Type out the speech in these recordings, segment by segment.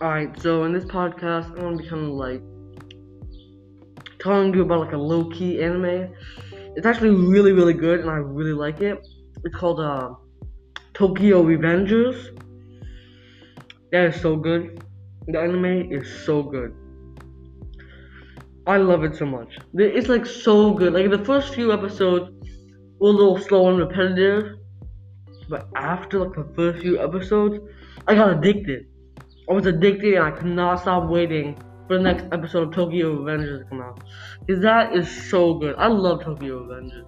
Alright, so in this podcast, I'm gonna be kind of like telling you about like a low key anime. It's actually really, really good, and I really like it. It's called uh, Tokyo Revengers. That is so good. The anime is so good. I love it so much. It's like so good. Like the first few episodes were a little slow and repetitive, but after like the first few episodes, I got addicted. I was addicted and I could not stop waiting for the next episode of Tokyo Revengers to come out. Because that is so good. I love Tokyo Revengers.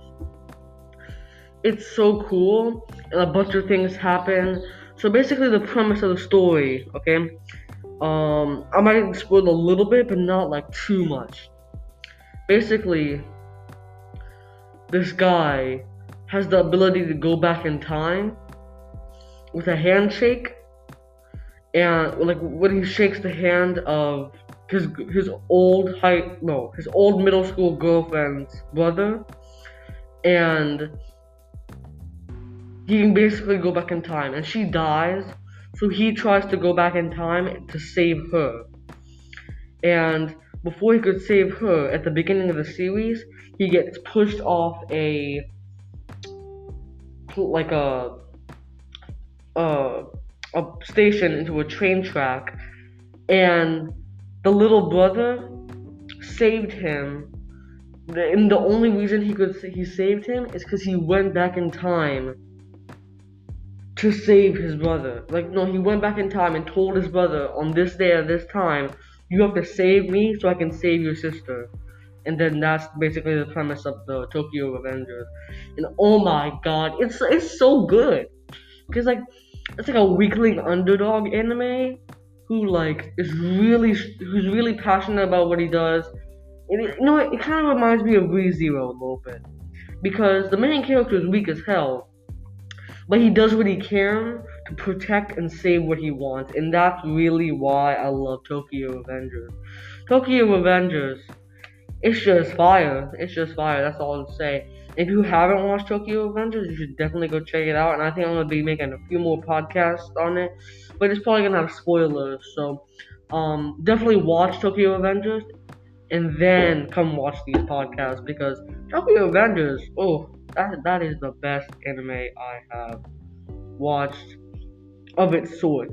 It's so cool, and a bunch of things happen. So basically, the premise of the story, okay? Um, I might spoil a little bit, but not like too much. Basically, this guy has the ability to go back in time with a handshake and like when he shakes the hand of his his old high no his old middle school girlfriend's brother, and he can basically go back in time, and she dies, so he tries to go back in time to save her, and before he could save her at the beginning of the series, he gets pushed off a like a uh a station into a train track, and the little brother saved him. And the only reason he could he saved him is because he went back in time to save his brother. Like no, he went back in time and told his brother on this day at this time, you have to save me so I can save your sister. And then that's basically the premise of the Tokyo Revengers. And oh my god, it's it's so good. Cause like it's like a weakling underdog anime who like is really who's really passionate about what he does. And it, you know, it, kind of reminds me of ReZero a little bit because the main character is weak as hell, but he does what he can to protect and save what he wants, and that's really why I love Tokyo Revengers. Tokyo Revengers, it's just fire. It's just fire. That's all I'll say. If you haven't watched Tokyo Revengers, you should definitely go check it out. And I think I'm gonna be making a few more podcasts on it, but it's probably gonna have spoilers. So, um, definitely watch Tokyo Revengers, and then come watch these podcasts because Tokyo Revengers, oh, that that is the best anime I have watched of its sort.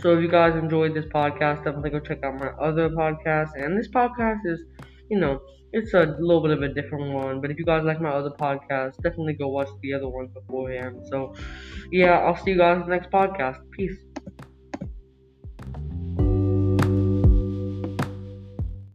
So if you guys enjoyed this podcast, definitely go check out my other podcast. And this podcast is, you know, it's a little bit of a different one. But if you guys like my other podcast, definitely go watch the other ones beforehand. So, yeah, I'll see you guys next podcast. Peace.